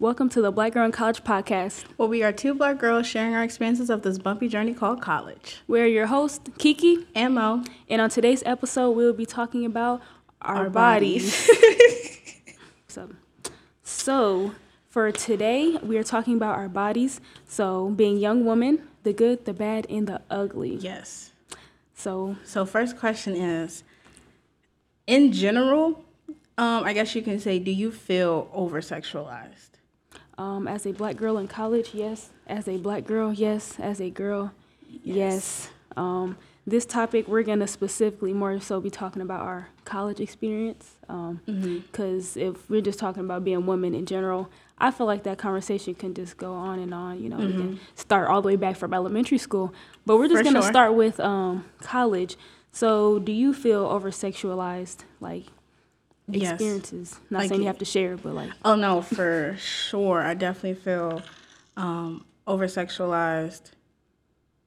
Welcome to the Black Girl in College podcast. Well, we are two black girls sharing our experiences of this bumpy journey called college. We're your host, Kiki, And Mo. and on today's episode, we'll be talking about our, Our bodies. so, so, for today, we are talking about our bodies. So, being young women, the good, the bad, and the ugly. Yes. So, So, first question is in general, um, I guess you can say, do you feel over sexualized? Um, as a black girl in college, yes. As a black girl, yes. As a girl, yes. Um, this topic, we're going to specifically more so be talking about our college experience. Because if we're just talking about being women in general, I feel like that conversation can just go on and on. You know, we can start all the way back from elementary school. But we're just going to sure. start with um, college. So, do you feel over sexualized? Like, Yes. experiences? Not Like saying you have to share, but like, Oh, no, for sure. I definitely feel um, over sexualized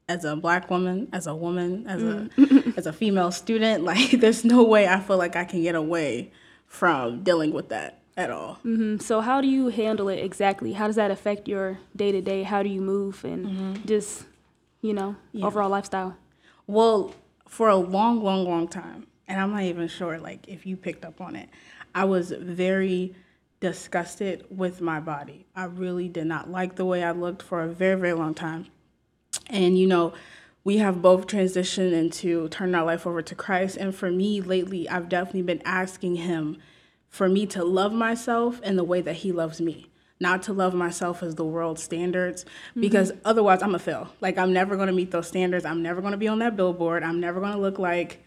as a black woman, as a woman, as a as a female student. Like, there's no way I feel like I can get away from dealing with that at all. Mhm. So how do you handle it exactly? How does that affect your day to day? How do you move and just, you know, Yeah. overall lifestyle? Well, for a long, long, long time, and I'm not even sure like if you picked up on it, I was very disgusted with my body. I really did not like the way I looked for a very, very long time. And you know, we have both transitioned into turning our life over to Christ. And for me lately, I've definitely been asking him for me to love myself in the way that he loves me. Not to love myself as the world standards, mm-hmm. because otherwise I'm a fail. Like I'm never gonna meet those standards. I'm never gonna be on that billboard. I'm never gonna look like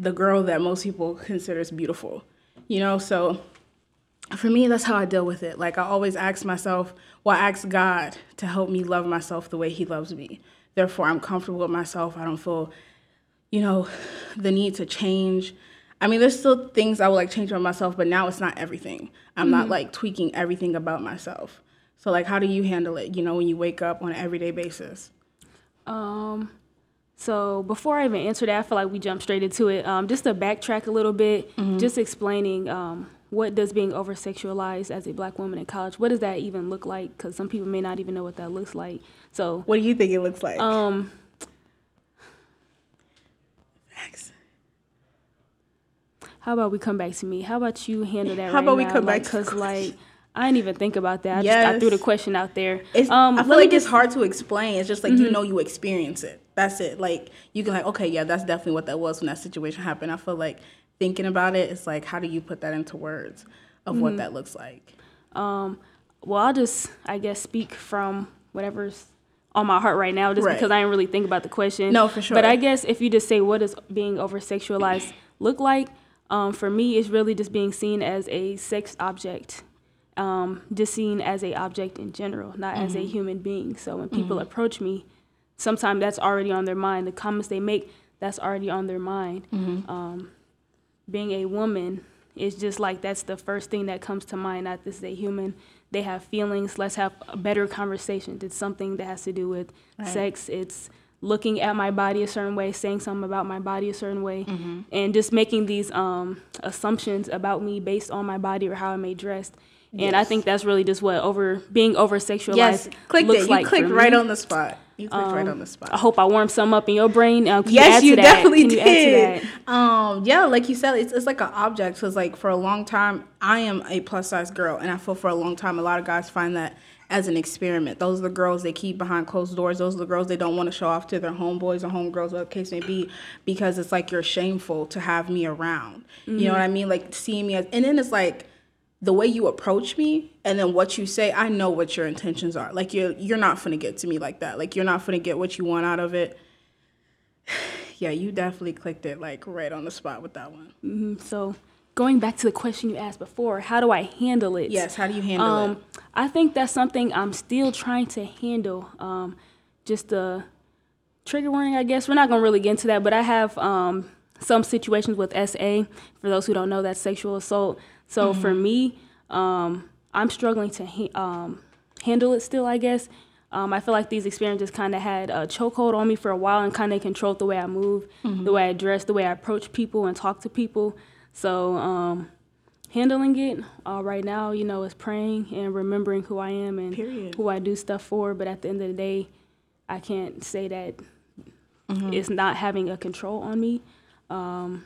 the girl that most people consider is beautiful. You know, so for me, that's how I deal with it. Like I always ask myself, well, I ask God to help me love myself the way He loves me. Therefore, I'm comfortable with myself. I don't feel, you know, the need to change. I mean, there's still things I would like change about myself, but now it's not everything. I'm not like tweaking everything about myself. So, like, how do you handle it? You know, when you wake up on an everyday basis. Um, so before I even answer that, I feel like we jumped straight into it. Um, just to backtrack a little bit, just explaining um, what does being over sexualized as a black woman in college, what does that even look like? Because some people may not even know what that looks like. So What do you think it looks like? um. How about we come back to me? How about you handle that How right about we come like, back to the Cause like I didn't even think about that. I just I threw the question out there. It's, um, I feel like it's just- hard to explain. It's just like you know you experience it. That's it. Like you can like, okay, yeah, that's definitely what that was when that situation happened. I feel like thinking about it, it's like how do you put that into words of what that looks like? Um, well, I'll just I guess speak from whatever's on my heart right now, just Right. because I didn't really think about the question. No, for sure. But I guess if you just say what does being over sexualized look like, um, for me, it's really just being seen as a sex object. Um, just seen as a object in general, not as Mm-hmm. a human being. So when people approach me, sometimes that's already on their mind. The comments they make, that's already on their mind. Mm-hmm. Um, being a woman is just like that's the first thing that comes to mind. Not this is a human. They have feelings. Let's have a better conversation. It's something that has to do with Right. sex. It's looking at my body a certain way, saying something about my body a certain way, Mm-hmm. and just making these um, assumptions about me based on my body or how I'm a dressed. And I think that's really just what over being over sexualized Yes, clicked looks it. You like clicked right on the spot. You clicked right on the I hope I warmed some up in your brain. Uh, yes, you, you definitely Can you add to did. Um, yeah, like you said, it's, it's like an object. Because like for a long time, I am a plus size girl, and I feel for a long time, a lot of guys find that as an experiment. Those are the girls they keep behind closed doors. Those are the girls they don't want to show off to their homeboys or homegirls, whatever the case may be, because it's like you're shameful to have me around. You know what I mean? Like seeing me as, and then it's like the way you approach me and then what you say, I know what your intentions are. Like you're you're not finna get to me like that. Like you're not finna get what you want out of it. Yeah, you definitely clicked it like right on the spot with that one. Mhm. So going back to the question you asked before, how do I handle it? Yes, how do you handle Um, it? I think that's something I'm still trying to handle. Um, just a trigger warning, I guess. We're not gonna really get into that, but I have um, some situations with SA. For those who don't know, that's sexual assault. So for me, um, I'm struggling to ha- um, handle it still. I guess. Um, I feel like these experiences kind of had a chokehold on me for a while and kind of controlled the way I move, the way I dress, the way I approach people and talk to people. So um, handling it uh, right now, you know, is praying and remembering who I am and Period. who I do stuff for. But at the end of the day, I can't say that Mm-hmm. it's not having a control on me. Um,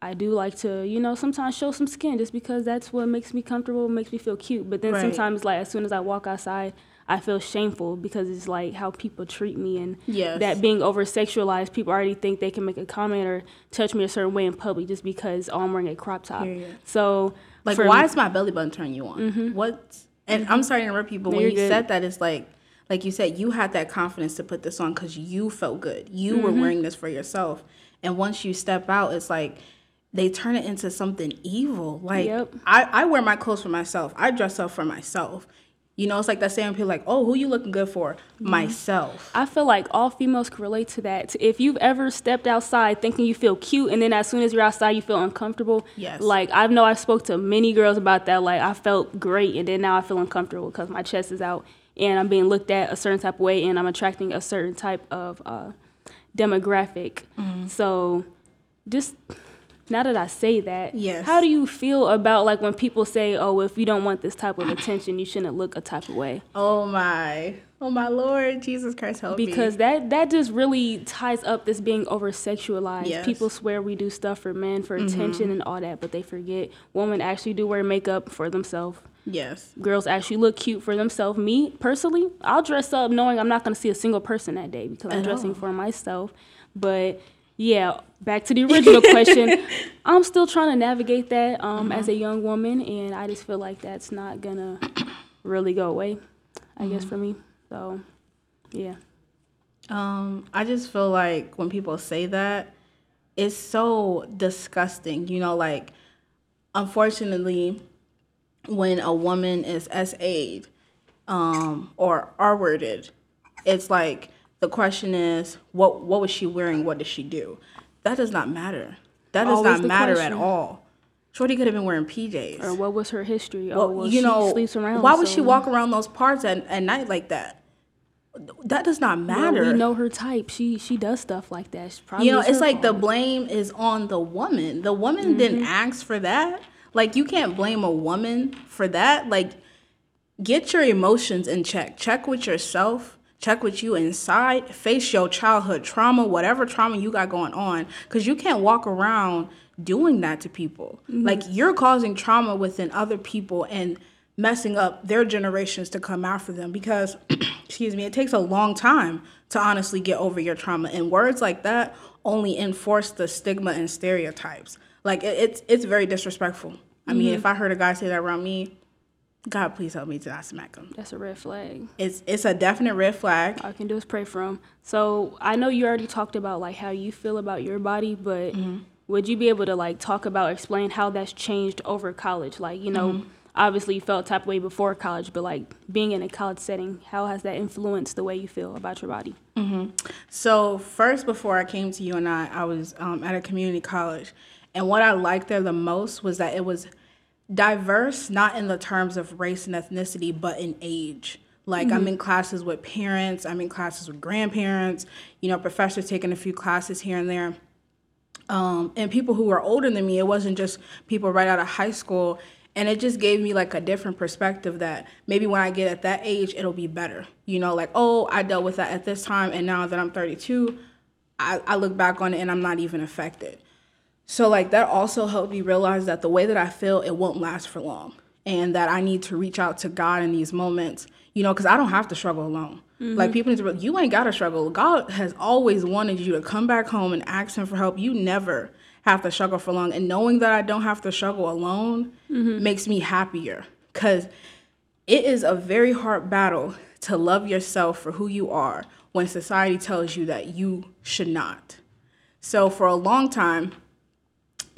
I do like to, you know, sometimes show some skin just because that's what makes me comfortable, makes me feel cute. But then Right. sometimes, like, as soon as I walk outside, I feel shameful because it's like how people treat me and Yes. that being over sexualized, people already think they can make a comment or touch me a certain way in public just because oh, I'm wearing a crop top. So, Like, why me- is my belly button turning you on? What? And I'm sorry to interrupt you, but No, when you're good. said that, it's like, like you said, you had that confidence to put this on because you felt good. You were Mm-hmm. wearing this for yourself, and once you step out, it's like they turn it into something evil. Like Yep. I, I wear my clothes for myself. I dress up for myself. You know, it's like that saying people like, "Oh, who you looking good for?" Mm-hmm. Myself. I feel like all females can relate to that. If you've ever stepped outside thinking you feel cute, and then as soon as you're outside, you feel uncomfortable. Yes. Like I know I spoke to many girls about that. Like I felt great, and then now I feel uncomfortable because my chest is out, and I'm being looked at a certain type of way, and I'm attracting a certain type of uh, demographic. Mm-hmm. So, just now that I say that, Yes. how do you feel about like when people say, "Oh, if you don't want this type of attention, you shouldn't look a type of way"? Oh my, oh my Lord, Jesus Christ, help me. because that that just really ties up this being over sexualized. Yes. People swear we do stuff for men for mm-hmm. attention and all that, but they forget women actually do wear makeup for themselves. yes, Girls actually look cute for themselves. Me personally, I'll dress up knowing I'm not going to see a single person that day because I'm At dressing all. for myself. But yeah, back to the original question. I'm still trying to navigate that um, as a young woman, and I just feel like that's not gonna really go away. I guess for me. So, yeah. Um, I just feel like when people say that, it's so disgusting. You know, like unfortunately, when a woman is SA'd um, or R worded, it's like the question is, what what was she wearing? What did she do? That does not matter. That does Always not the matter question. at all. Shorty could have been wearing PJs. Or what was her history? oh, Well, well, you she know, sleeps around. why would she walk around those parts at, at night like that? That does not Well, matter. we know her type. She she does stuff like that. She probably you know, it's like the blame is on the woman. The woman didn't Mm-hmm. ask for that. Like you can't blame a woman for that. Like get your emotions in check. Check with yourself. Check with you inside. Face your childhood trauma, whatever trauma you got going on, because you can't walk around doing that to people. Mm-hmm. Like you're causing trauma within other people and messing up their generations to come after them because excuse me it takes a long time to honestly get over your trauma and words like that only enforce the stigma and stereotypes like it, it's it's very disrespectful i mean if i heard a guy say that around me god please help me to not smack him That's a red flag. it's it's a definite red flag All I can do is pray for him. So I know you already talked about like how you feel about your body, but Mm-hmm. would you be able to like talk about, explain how that's changed over college? Like you know, Mm-hmm. obviously you felt type of way before college, but like being in a college setting, how has that influenced the way you feel about your body? So first, before I came to you and I I was um, at a community college, and what I liked there the most was that it was diverse, not in the terms of race and ethnicity, but in age. Like I'm in classes with parents, I'm in classes with grandparents, you know, professors taking a few classes here and there. Um, and people who were older than me, it wasn't just people right out of high school. And it just gave me like a different perspective that maybe when I get at that age, it'll be better. You know, like, oh, I dealt with that at this time. And now that I'm 32, I, I look back on it and I'm not even affected. So, like, that also helped me realize that the way that I feel, it won't last for long. And that I need to reach out to God in these moments, you know, because I don't have to struggle alone. Like, mm-hmm. people need to, you ain't got to struggle. God has always wanted you to come back home and ask Him for help. You never have to struggle for long. And knowing that I don't have to struggle alone mm-hmm. makes me happier because it is a very hard battle to love yourself for who you are when society tells you that you should not. So, for a long time,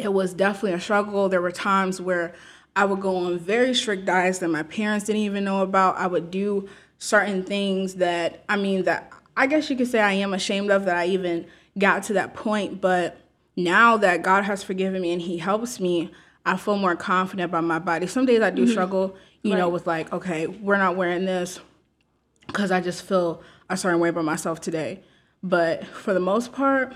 it was definitely a struggle. There were times where I would go on very strict diets that my parents didn't even know about. I would do certain things that, I mean, that I guess you could say I am ashamed of that I even got to that point. But now that God has forgiven me and He helps me, I feel more confident about my body. Some days I do mm-hmm. struggle, you know, with like, okay, we're not wearing this because I just feel a certain way about myself today. But for the most part,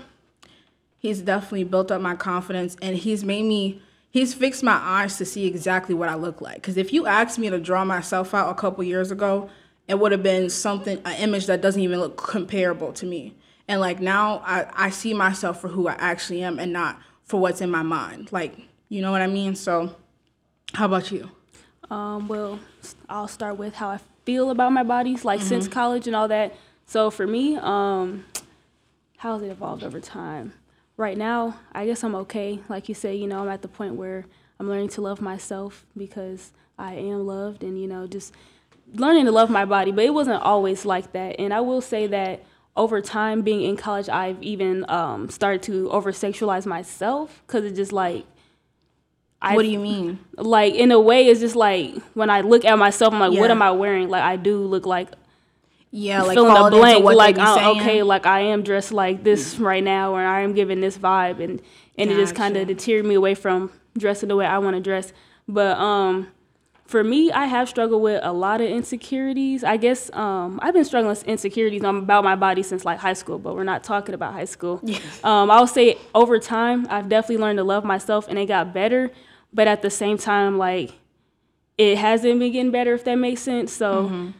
he's definitely built up my confidence and he's made me he's fixed my eyes to see exactly what I look like. Because if you asked me to draw myself out a couple years ago, it would have been something, an image that doesn't even look comparable to me. And like now, I, I see myself for who I actually am and not for what's in my mind. Like, you know what I mean? So, how about you? Um, well, I'll start with how I feel about my body, like Mm-hmm. since college and all that. So for me, um, how has it evolved over time? Right now, I guess I'm okay. Like you say, you know, I'm at the point where I'm learning to love myself because I am loved and, you know, just learning to love my body. But it wasn't always like that. And I will say that over time, being in college, I've even um, started to over sexualize myself because it's just like, I what do you mean? like in a way it's just like when I look at myself, I'm like, what am I wearing? Like I do look like Yeah, like fill in the blank. Like uh, okay, like I am dressed like this right now, or I am giving this vibe, and and it just kind of Gotcha. deterred me away from dressing the way I want to dress. But um, for me, I have struggled with a lot of insecurities. I guess um, I've been struggling with insecurities about my body since like high school, but we're not talking about high school. Um, I'll say over time, I've definitely learned to love myself, and it got better. But at the same time, like it hasn't been getting better, if that makes sense. So Mm-hmm.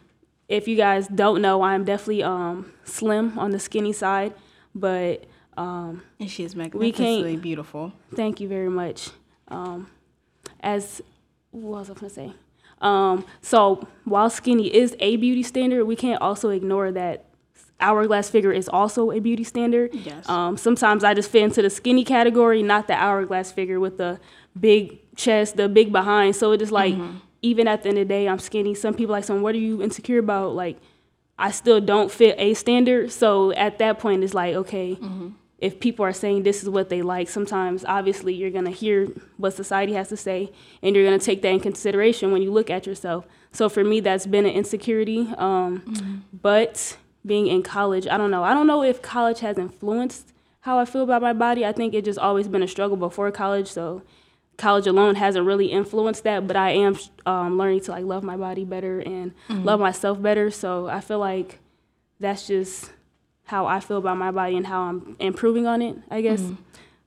If you guys don't know, I'm definitely um, slim on the skinny side, but um, and she's magnificently beautiful. Thank you very much. Um, as what was I gonna say? Um, so while skinny is a beauty standard, we can't also ignore that hourglass figure is also a beauty standard. Yes. Um, sometimes I just fit into the skinny category, not the hourglass figure with the big chest, the big behind. So it just like even at the end of the day, I'm skinny. Some people like, "So what are you insecure about? Like I still don't fit a standard. So at that point, it's like, okay, if people are saying this is what they like, sometimes obviously you're going to hear what society has to say and you're going to take that in consideration when you look at yourself. So for me, that's been an insecurity. Um, But being in college, I don't know. I don't know if college has influenced how I feel about my body. I think it just always been a struggle before college. So college alone hasn't really influenced that, but I am um, learning to like love my body better and love myself better. So I feel like that's just how I feel about my body and how I'm improving on it, I guess.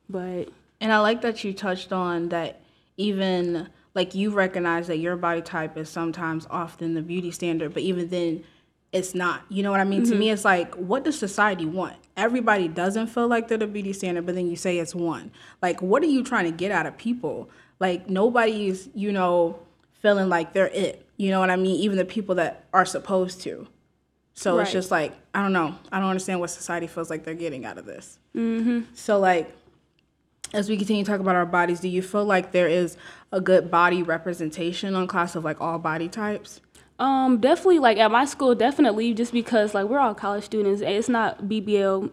But And I like that you touched on that even like you recognize that your body type is sometimes often the beauty standard, but even then it's not. You know what I mean? To me it's like what does society want? Everybody doesn't feel like they're the beauty standard, but then you say it's one. Like what are you trying to get out of people? Like nobody's, you know, feeling like they're it. You know what I mean? Even the people that are supposed to. So it's just like I don't know. I don't understand what society feels like they're getting out of this. Mm-hmm. So like as we continue to talk about our bodies, do you feel like there is a good body representation on class of like all body types? Um, definitely like at my school, definitely just because like we're all college students. and It's not BBL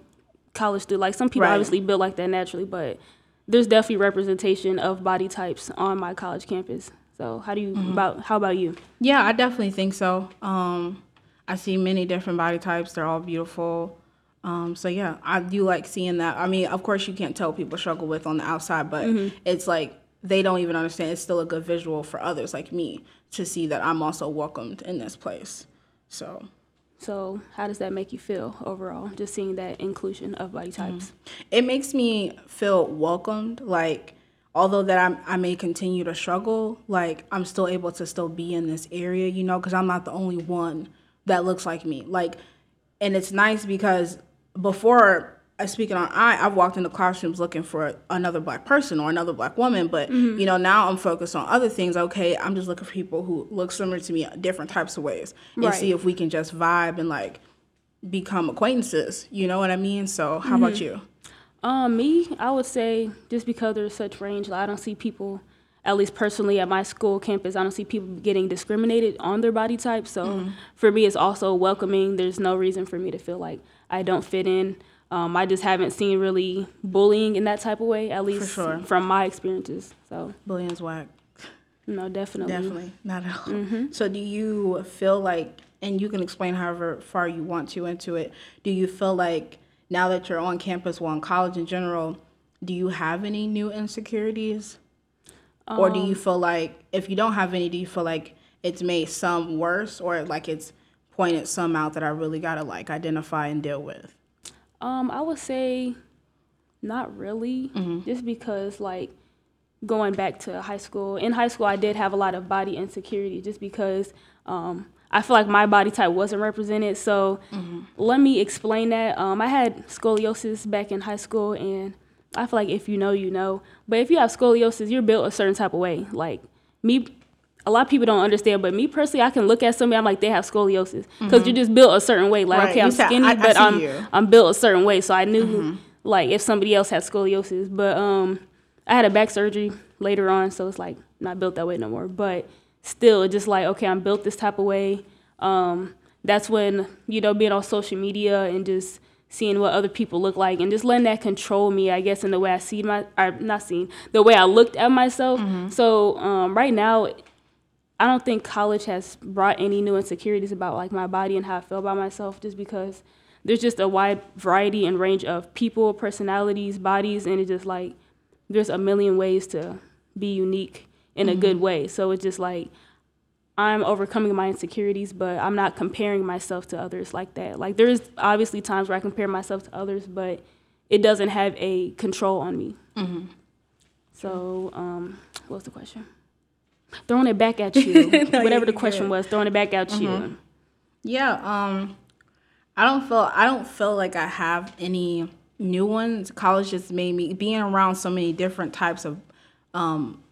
college student. Like some people Right. obviously built like that naturally, but there's definitely representation of body types on my college campus. So how do you about how about you? Yeah, I definitely think so. Um, I see many different body types. They're all beautiful. Um, so yeah, I do like seeing that. I mean, of course, you can't tell people struggle with on the outside, but it's like they don't even understand. It's still a good visual for others like me to see that I'm also welcomed in this place. So So how does that make you feel overall? Just seeing that inclusion of body mm-hmm. types. it makes me feel welcomed like although that I'm, i may continue to struggle like i'm still able to still be in this area you know because i'm not the only one that looks like me like and it's nice because before speaking on I, I've walked into classrooms looking for another black person or another black woman, but mm-hmm. you know now I'm focused on other things. Okay, I'm just looking for people who look similar to me, uh, different types of ways, and Right. see if we can just vibe and like become acquaintances. You know what I mean? So how about mm-hmm. you? Um, me, I would say just because there's such range, like, I don't see people, at least personally at my school campus, I don't see people getting discriminated on their body type. So mm-hmm. for me, it's also welcoming. There's no reason for me to feel like I don't fit in. Um, I just haven't seen really bullying in that type of way, at least sure. from my experiences. So Billions whack. no, definitely. Definitely, not at all. So, do you feel like, and you can explain however far you want to into it, do you feel like now that you're on campus, well, in college in general, do you have any new insecurities? or do you feel like, if you don't have any, do you feel like it's made some worse or like it's pointed some out that I really gotta like identify and deal with? Um, I would say not really, just because like going back to high school. In high school, I did have a lot of body insecurity just because um, I feel like my body type wasn't represented. So let me explain that. Um, I had scoliosis back in high school, and I feel like if you know, you know. But if you have scoliosis, you're built a certain type of way. Like me, a lot of people don't understand, but me personally, I can look at somebody, I'm like, they have scoliosis because you're just built a certain way. Like, Right. okay, I'm said, skinny, I- I but I'm you. I'm built a certain way. So I knew like if somebody else had scoliosis, but um, I had a back surgery later on, so it's like not built that way no more. But still, just like okay, I'm built this type of way. Um, that's when you know being on social media and just seeing what other people look like and just letting that control me. I guess in the way I see my, or not seeing the way I looked at myself. So um, right now. I don't think college has brought any new insecurities about like my body and how I feel about myself just because there's just a wide variety and range of people, personalities, bodies, and it's just like there's a million ways to be unique in a good way. So it's just like I'm overcoming my insecurities, but I'm not comparing myself to others like that. Like there's obviously times where I compare myself to others, but it doesn't have a control on me. So, um, what was the question? Throwing it back at you. Whatever the question was, throwing it back at you. Yeah, um I don't feel I don't feel like I have any new ones. College just made me being around so many different types of um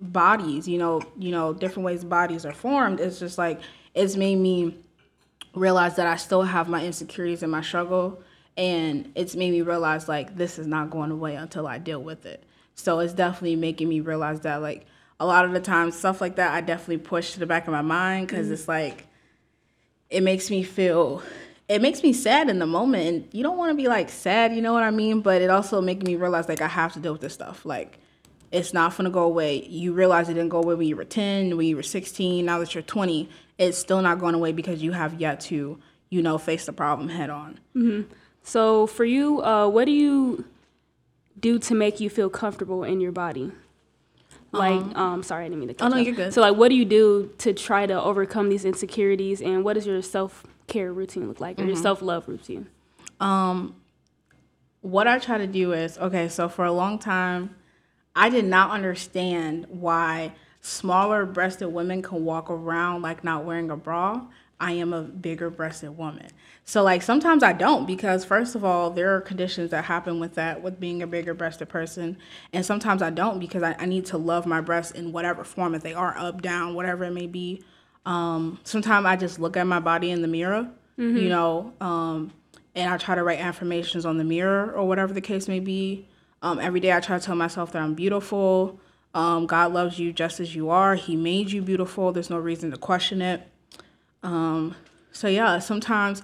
bodies, you know, you know, different ways bodies are formed. It's just like it's made me realize that I still have my insecurities and my struggle and it's made me realize like this is not going away until I deal with it. So it's definitely making me realize that like a lot of the times stuff like that I definitely push to the back of my mind because it's like it makes me feel it makes me sad in the moment and you don't want to be like sad you know what i mean? But it also making me realize like i have to deal with this stuff. Like it's not gonna go away. You realize it didn't go away when you were 10 when you were 16 now that you're 20 it's still not going away because you have yet to you know face the problem head on. So for you, uh, what do you do to make you feel comfortable in your body? Like, um, sorry, I didn't mean to. Cut no, you off. you're good. So, like, what do you do to try to overcome these insecurities, and what does your self care routine look like, or Mm-hmm. your self love routine? what I try to do is okay, so for a long time, I did not understand why smaller breasted women can walk around like not wearing a bra. I am a bigger breasted woman. So, like, sometimes I don't because, first of all, there are conditions that happen with that, with being a bigger breasted person. And sometimes I don't because I, I need to love my breasts in whatever form that they are up, down, whatever it may be. Um, sometimes I just look at my body in the mirror, you know, um, and I try to write affirmations on the mirror or whatever the case may be. Um, every day I try to tell myself that I'm beautiful. Um, God loves you just as you are. He made you beautiful. There's no reason to question it. Um, so yeah, sometimes,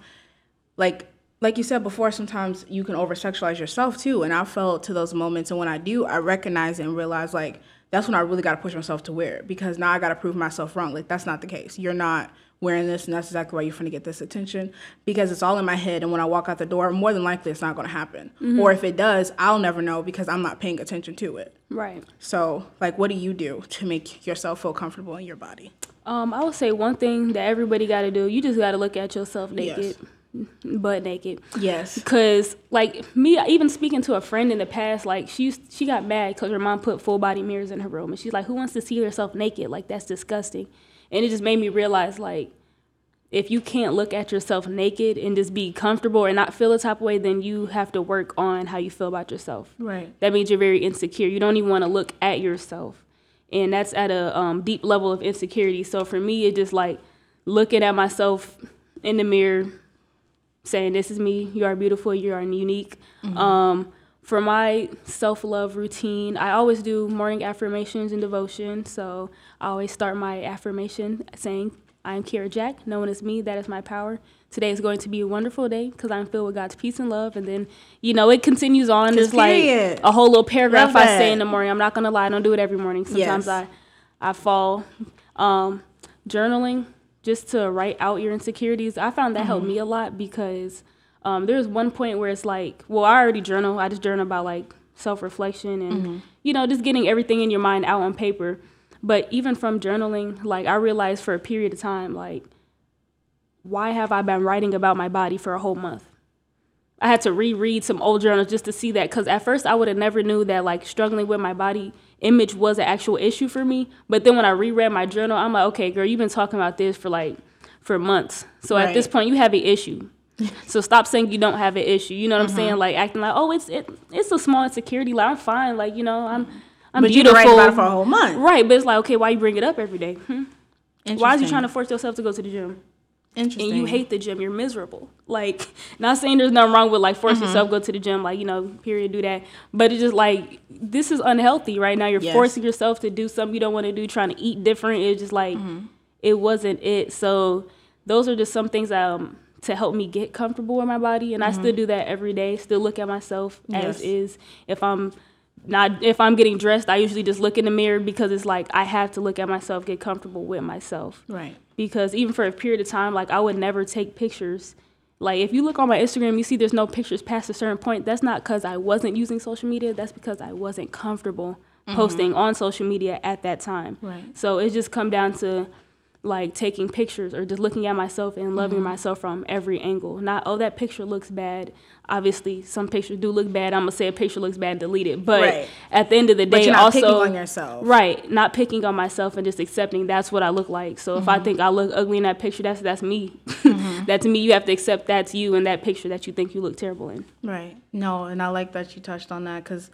like like you said before, sometimes you can over sexualize yourself too. And I felt to those moments, and when I do, I recognize it and realize like that's when I really got to push myself to wear it because now I got to prove myself wrong. Like that's not the case. You're not wearing this, and that's exactly why you're going to get this attention because it's all in my head. And when I walk out the door, more than likely it's not going to happen. Or if it does, I'll never know because I'm not paying attention to it. Right. So, like, what do you do to make yourself feel comfortable in your body? Um, I would say one thing that everybody got to do. You just got to look at yourself naked, butt naked. Yes. Cause like me, even speaking to a friend in the past, like she used, she got mad because her mom put full body mirrors in her room, and she's like, "Who wants to see herself naked? Like that's disgusting." And it just made me realize, like, if you can't look at yourself naked and just be comfortable and not feel a type of way, then you have to work on how you feel about yourself. Right. That means you're very insecure. You don't even want to look at yourself, and that's at a um, deep level of insecurity. So for me, it's just like looking at myself in the mirror saying this is me. You are beautiful. You are unique. Um, for my self-love routine i always do morning affirmations and devotion. So i always start my affirmation saying i am kira jack. No one is me. That is my power today is going to be a wonderful day because i'm filled with god's peace and love. And then you know it continues on. There's period. like a whole little paragraph i say in the morning. I'm not gonna lie i don't do it every morning. Sometimes Yes. i i fall. Um, journaling just to write out your insecurities i found that helped me a lot because um, there was one point where it's like well i already journal. I just journal about like self-reflection and you know just getting everything in your mind out on paper. But even from journaling like i realized for a period of time like why have i been writing about my body for a whole month I had to reread some old journals just to see that because at first I would have never knew that like struggling with my body image was an actual issue for me. But then when I reread my journal, I'm like, okay, girl, you've been talking about this for like for months. So at this point, you have an issue. so stop saying you don't have an issue. You know what I'm Mm-hmm. saying? Like acting like, oh, it's it, it's a small insecurity. Like I'm fine. Like you know, I'm I'm But you can beautiful. write about it for a whole month. Right, but it's like, okay, why you bring it up every day? Hmm? Why are you trying to force yourself to go to the gym? Interesting. and you hate the gym, you're miserable. Like, not saying there's nothing wrong with like force Mm-hmm. yourself go to the gym, like you know, period, do that. But it's just like this is unhealthy right now. You're Yes. forcing yourself to do something you don't want to do, trying to eat different. It's just like Mm-hmm. it wasn't it. So those are just some things um to help me get comfortable with my body, and I still do that every day. Still look at myself as Mm-hmm. Is. If I'm not if I'm getting dressed, I usually just look in the mirror because it's like I have to look at myself, get comfortable with myself Right. Because even for a period of time, like I would never take pictures. Like if you look on my Instagram, you see there's no pictures past a certain point. That's not because I wasn't using social media. That's because I wasn't comfortable mm-hmm. posting on social media at that time. Right. So it just come down to like taking pictures or just looking at myself and loving myself from every angle. Not oh that picture looks bad. Obviously, some pictures do look bad. I'm gonna say a picture looks bad, delete it. But Right. at the end of the day, But you're not also picking on yourself. Right, not picking on myself and just accepting that's what I look like. So if I Mm-hmm. think I look ugly in that picture, that's that's me. that's me. You have to accept that's you in that picture that you think you look terrible in. Right. No, and I like that you touched on that because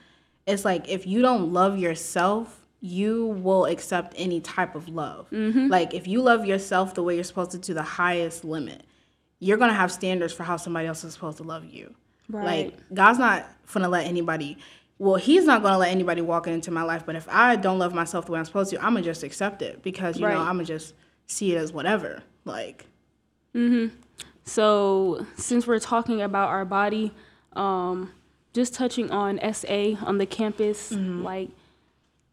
it's like if you don't love yourself, you will accept any type of love. Mm-hmm. Like if you love yourself the way you're supposed to to the highest limit, you're gonna have standards for how somebody else is supposed to love you. Right. Like God's not gonna let anybody. Well, He's not gonna let anybody walk into my life. But if I don't love myself the way I'm supposed to, I'm gonna just accept it because you know I'm gonna just see it as whatever. Like Mhm. So since we're talking about our body, um, just touching on SA on the campus, Mm-hmm. like,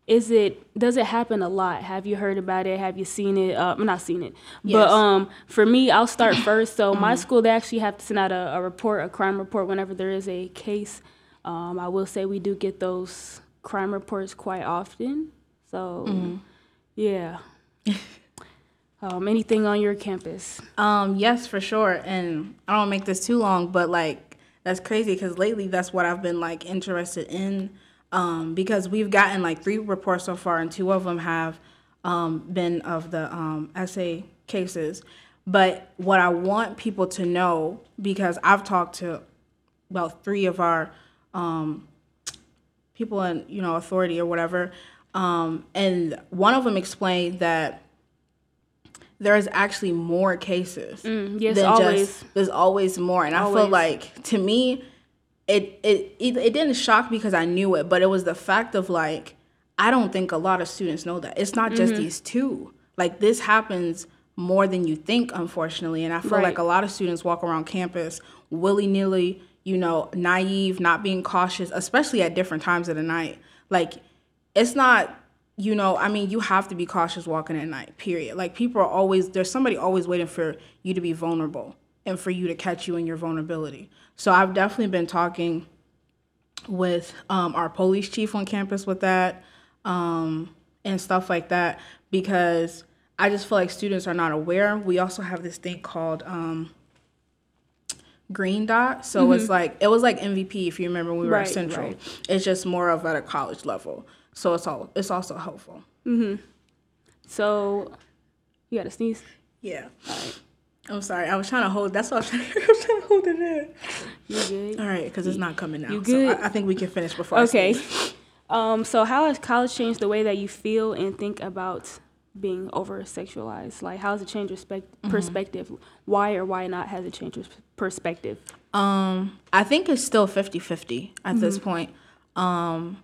is it does it happen a lot? Have you heard about it? Have you seen it? Uh, I'm not seen it, but um, for me, I'll start first. So my school they actually have to send out a, a report, a crime report, whenever there is a case. Um, I will say we do get those crime reports quite often. So yeah. um, anything on your campus? Um, yes, for sure. And I don't make this too long, but like that's crazy because lately that's what I've been like interested in. Um, because we've gotten like three reports so far, and two of them have um, been of the um, SA cases. But what I want people to know, because I've talked to about three of our um, people in you know authority or whatever, um, and one of them explained that there's actually more cases. Mm, yes, than always. Just, there's always more, and I feel like to me, it, it it it didn't shock me because I knew it, but it was the fact of like I don't think a lot of students know that it's not just Mm-hmm. these two. Like this happens more than you think, unfortunately, and I feel Right. like a lot of students walk around campus willy nilly, you know, naive, not being cautious, especially at different times of the night. Like it's not you know i mean you have to be cautious walking at night period like people are always there's somebody always waiting for you to be vulnerable and for you to catch you in your vulnerability. So i've definitely been talking with um, our police chief on campus with that um, and stuff like that because i just feel like students are not aware. We also have this thing called um, green dot. So it's like it was like mvp if you remember when we were at central. right. it's just more of at a college level. So it's all it's also helpful. Mm-hmm. So, you got to sneeze. yeah i'm sorry i was trying to hold that's what i was trying, I was trying to hold it in You good? all right because it's not coming out. You so good? I, I think we can finish before Okay. Um, so how has college changed the way that you feel and think about being over sexualized? Like, how has it changed respect, Mm-hmm. perspective? Why or why not has it changed pers- perspective? Um, I think it's still 50-50 at this Mm-hmm. point. Um,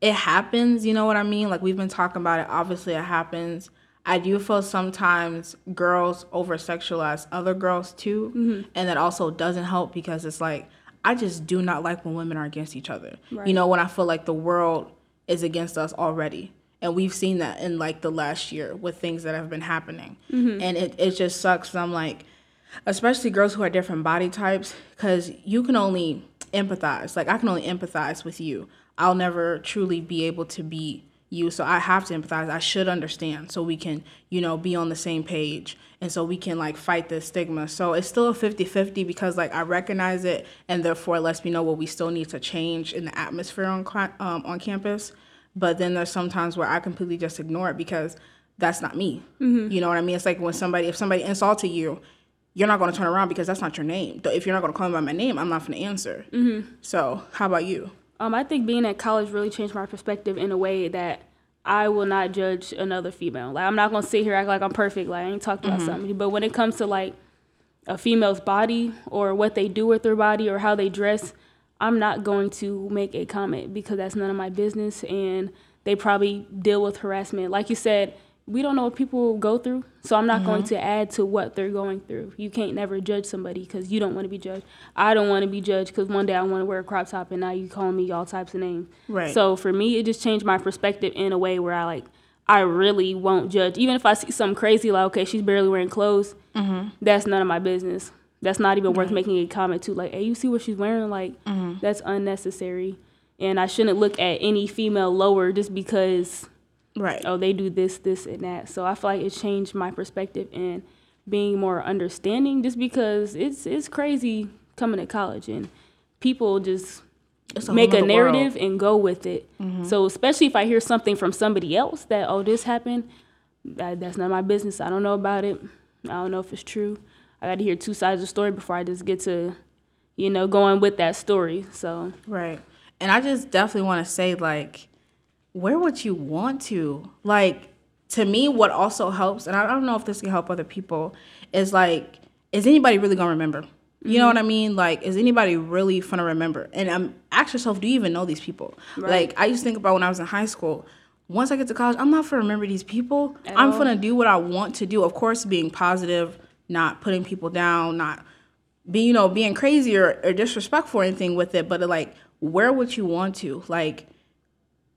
it happens, you know what I mean? Like we've been talking about it. Obviously, it happens. I do feel sometimes girls over sexualize other girls too, Mm-hmm. and that also doesn't help because it's like I just do not like when women are against each other. You know, when I feel like the world is against us already. And we've seen that in like the last year with things that have been happening. Mm-hmm. And it, it just sucks. I'm like, especially girls who are different body types, because you can only empathize. Like, I can only empathize with you. I'll never truly be able to be you, so I have to empathize. I should understand so we can, you know, be on the same page and so we can like fight this stigma. So it's still a 50-50 because like I recognize it and therefore it lets me know what we still need to change in the atmosphere on um, on campus. But then there's sometimes where I completely just ignore it because that's not me. You know what I mean? It's like when somebody if somebody insulted you, you're not going to turn around because that's not your name. If you're not going to call me by my name, I'm not going to answer. So how about you? Um, I think being at college really changed my perspective in a way that I will not judge another female. Like I'm not gonna sit here act like I'm perfect. Like I ain't talked about something. But when it comes to like a female's body or what they do with their body or how they dress, I'm not going to make a comment because that's none of my business. And they probably deal with harassment. Like you said, we don't know what people go through, so I'm not going mm-hmm. to add to what they're going through. You can't never judge somebody because you don't want to be judged. I don't want to be judged because one day I want to wear a crop top and now you calling me all types of names. Right. So for me, it just changed my perspective in a way where I like I really won't judge. Even if I see something crazy, like okay, she's barely wearing clothes, mm-hmm. that's none of my business. That's not even worth making a comment to. Like, hey, you see what she's wearing? Like, mm-hmm. that's unnecessary. And I shouldn't look at any female lower just because Right. oh they do this this and that. So i feel like it changed my perspective and being more understanding just because it's it's crazy coming to college and people just a make a nother world. narrative and go with it. Mm-hmm. So especially if i hear something from somebody else that oh this happened that, that's not my business. I don't know about it. I don't know if it's true. I got to hear two sides of the story before i just get to you know going with that story. So Right. And I just definitely want to say, like, wear what you want to. Like, to me, what also helps, and I don't know if this can help other people, is like, is anybody really to remember? You know what I mean? Like, is anybody really gonna remember? And um, ask yourself, do you even know these people? Like, I used to think about when I was in high school. Once I get to college, I'm not gonna remember these people. At I'm all. gonna do what I want to do. Of course, being positive, not putting people down, not being you know being crazy or, or disrespectful or anything with it but like wear what you want to like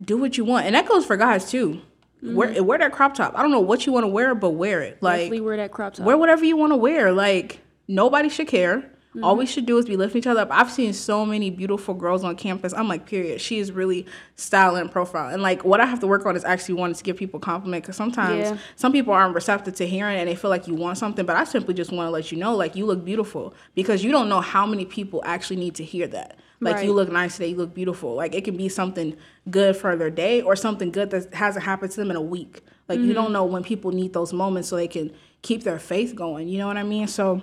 do what you want. And that goes for guys too. Wear, mm-hmm. wear that crop top. I don't know what you want to wear but wear it. Like definitely wear that crop top. wear whatever you want to wear. Like nobody should care all we mm-hmm. should do is be lifting each other up. I've seen so many beautiful girls on campus. I'm like period. She is really style and profile. And like what i have to work on is actually wanting to give people compliment because sometimes Yeah. some people aren't receptive to hearing and they feel like you want something but i simply just want to let you know like you look beautiful because you don't know how many people actually need to hear that. Like you look nice today you look beautiful. Like it can be something good for their day or something good that hasn't happened to them in a week. Like you don't mm-hmm. know when people need those moments so they can keep their faith going you know what i mean? So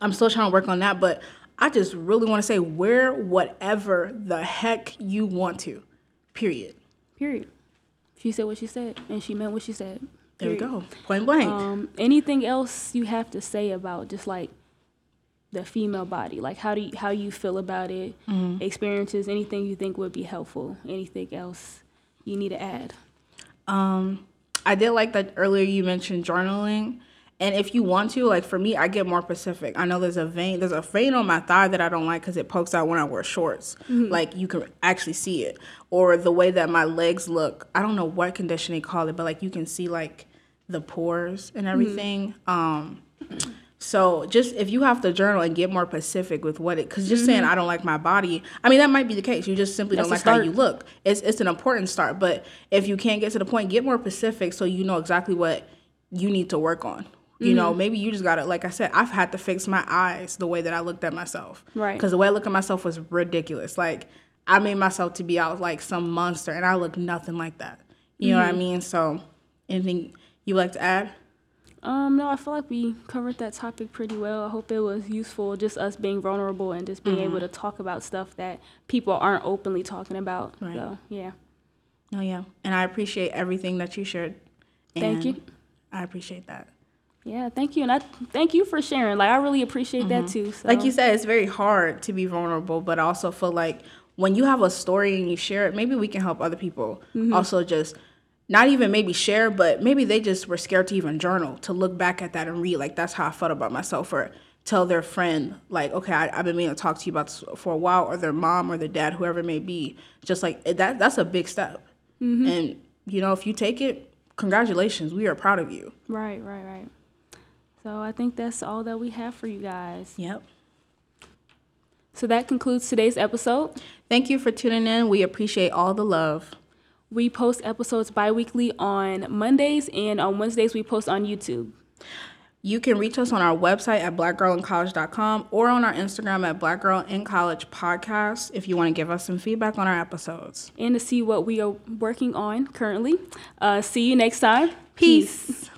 i'm still trying to work on that but i just really want to say wear whatever the heck you want to period period she said what she said and she meant what she said there we go point blank Um, anything else you have to say about just like the female body? Like how do you, how you feel about it? Mm-hmm. Experiences? Anything you think would be helpful? Anything else you need to add? Um, I did like that earlier you mentioned journaling. And if you want to, like for me, I get more specific. I know there's a vein, there's a vein on my thigh that I don't like because it pokes out when I wear shorts. Like you can actually see it, or the way that my legs look. I don't know what condition they call it, but like you can see like the pores and everything. Um, so just if you have to journal and get more specific with what it, because just saying I don't like my body, I mean that might be the case. You just simply don't like a how you look. It's it's an important start, but if you can't get to the point, get more specific so you know exactly what you need to work on. You know, Mm-hmm. maybe you just gotta, like I said, I've had to fix my eyes the way that I looked at myself. Right. Because the way I look at myself was ridiculous. Like I made myself to be out like some monster, and I look nothing like that. You know what I Mm-hmm. mean? So, anything you like to add? Um, no, I feel like we covered that topic pretty well. I hope it was useful, just us being vulnerable and just being Mm-hmm. able to talk about stuff that people aren't openly talking about. Right. So yeah, Oh yeah, and I appreciate everything that you shared. Thank you. I appreciate that. Yeah, thank you, and I thank you for sharing. Like I really appreciate that too. So. Mm-hmm. Like you said, it's very hard to be vulnerable, but I also feel like when you have a story and you share it, maybe we can help other people. Mm-hmm. Also, just not even maybe share, but maybe they just were scared to even journal to look back at that and read. Like that's how I felt about myself, or tell their friend, like, okay, I, I've been meaning to talk to you about this for a while, or their mom or their dad, whoever it may be. Just like that, that's a big step. Mm-hmm. And you know, if you take it, congratulations, we are proud of you. Right, right, right. So I think that's all that we have for you guys. Yep. So that concludes today's episode. Thank you for tuning in. We appreciate all the love. We post episodes bi weekly on Mondays, and on Wednesdays, we post on YouTube. You can reach us on our website at blackgirlincollege.com or on our Instagram at Black Girl in College Podcast if you want to give us some feedback on our episodes. And to see what we are working on currently. Uh, see you next time. Peace.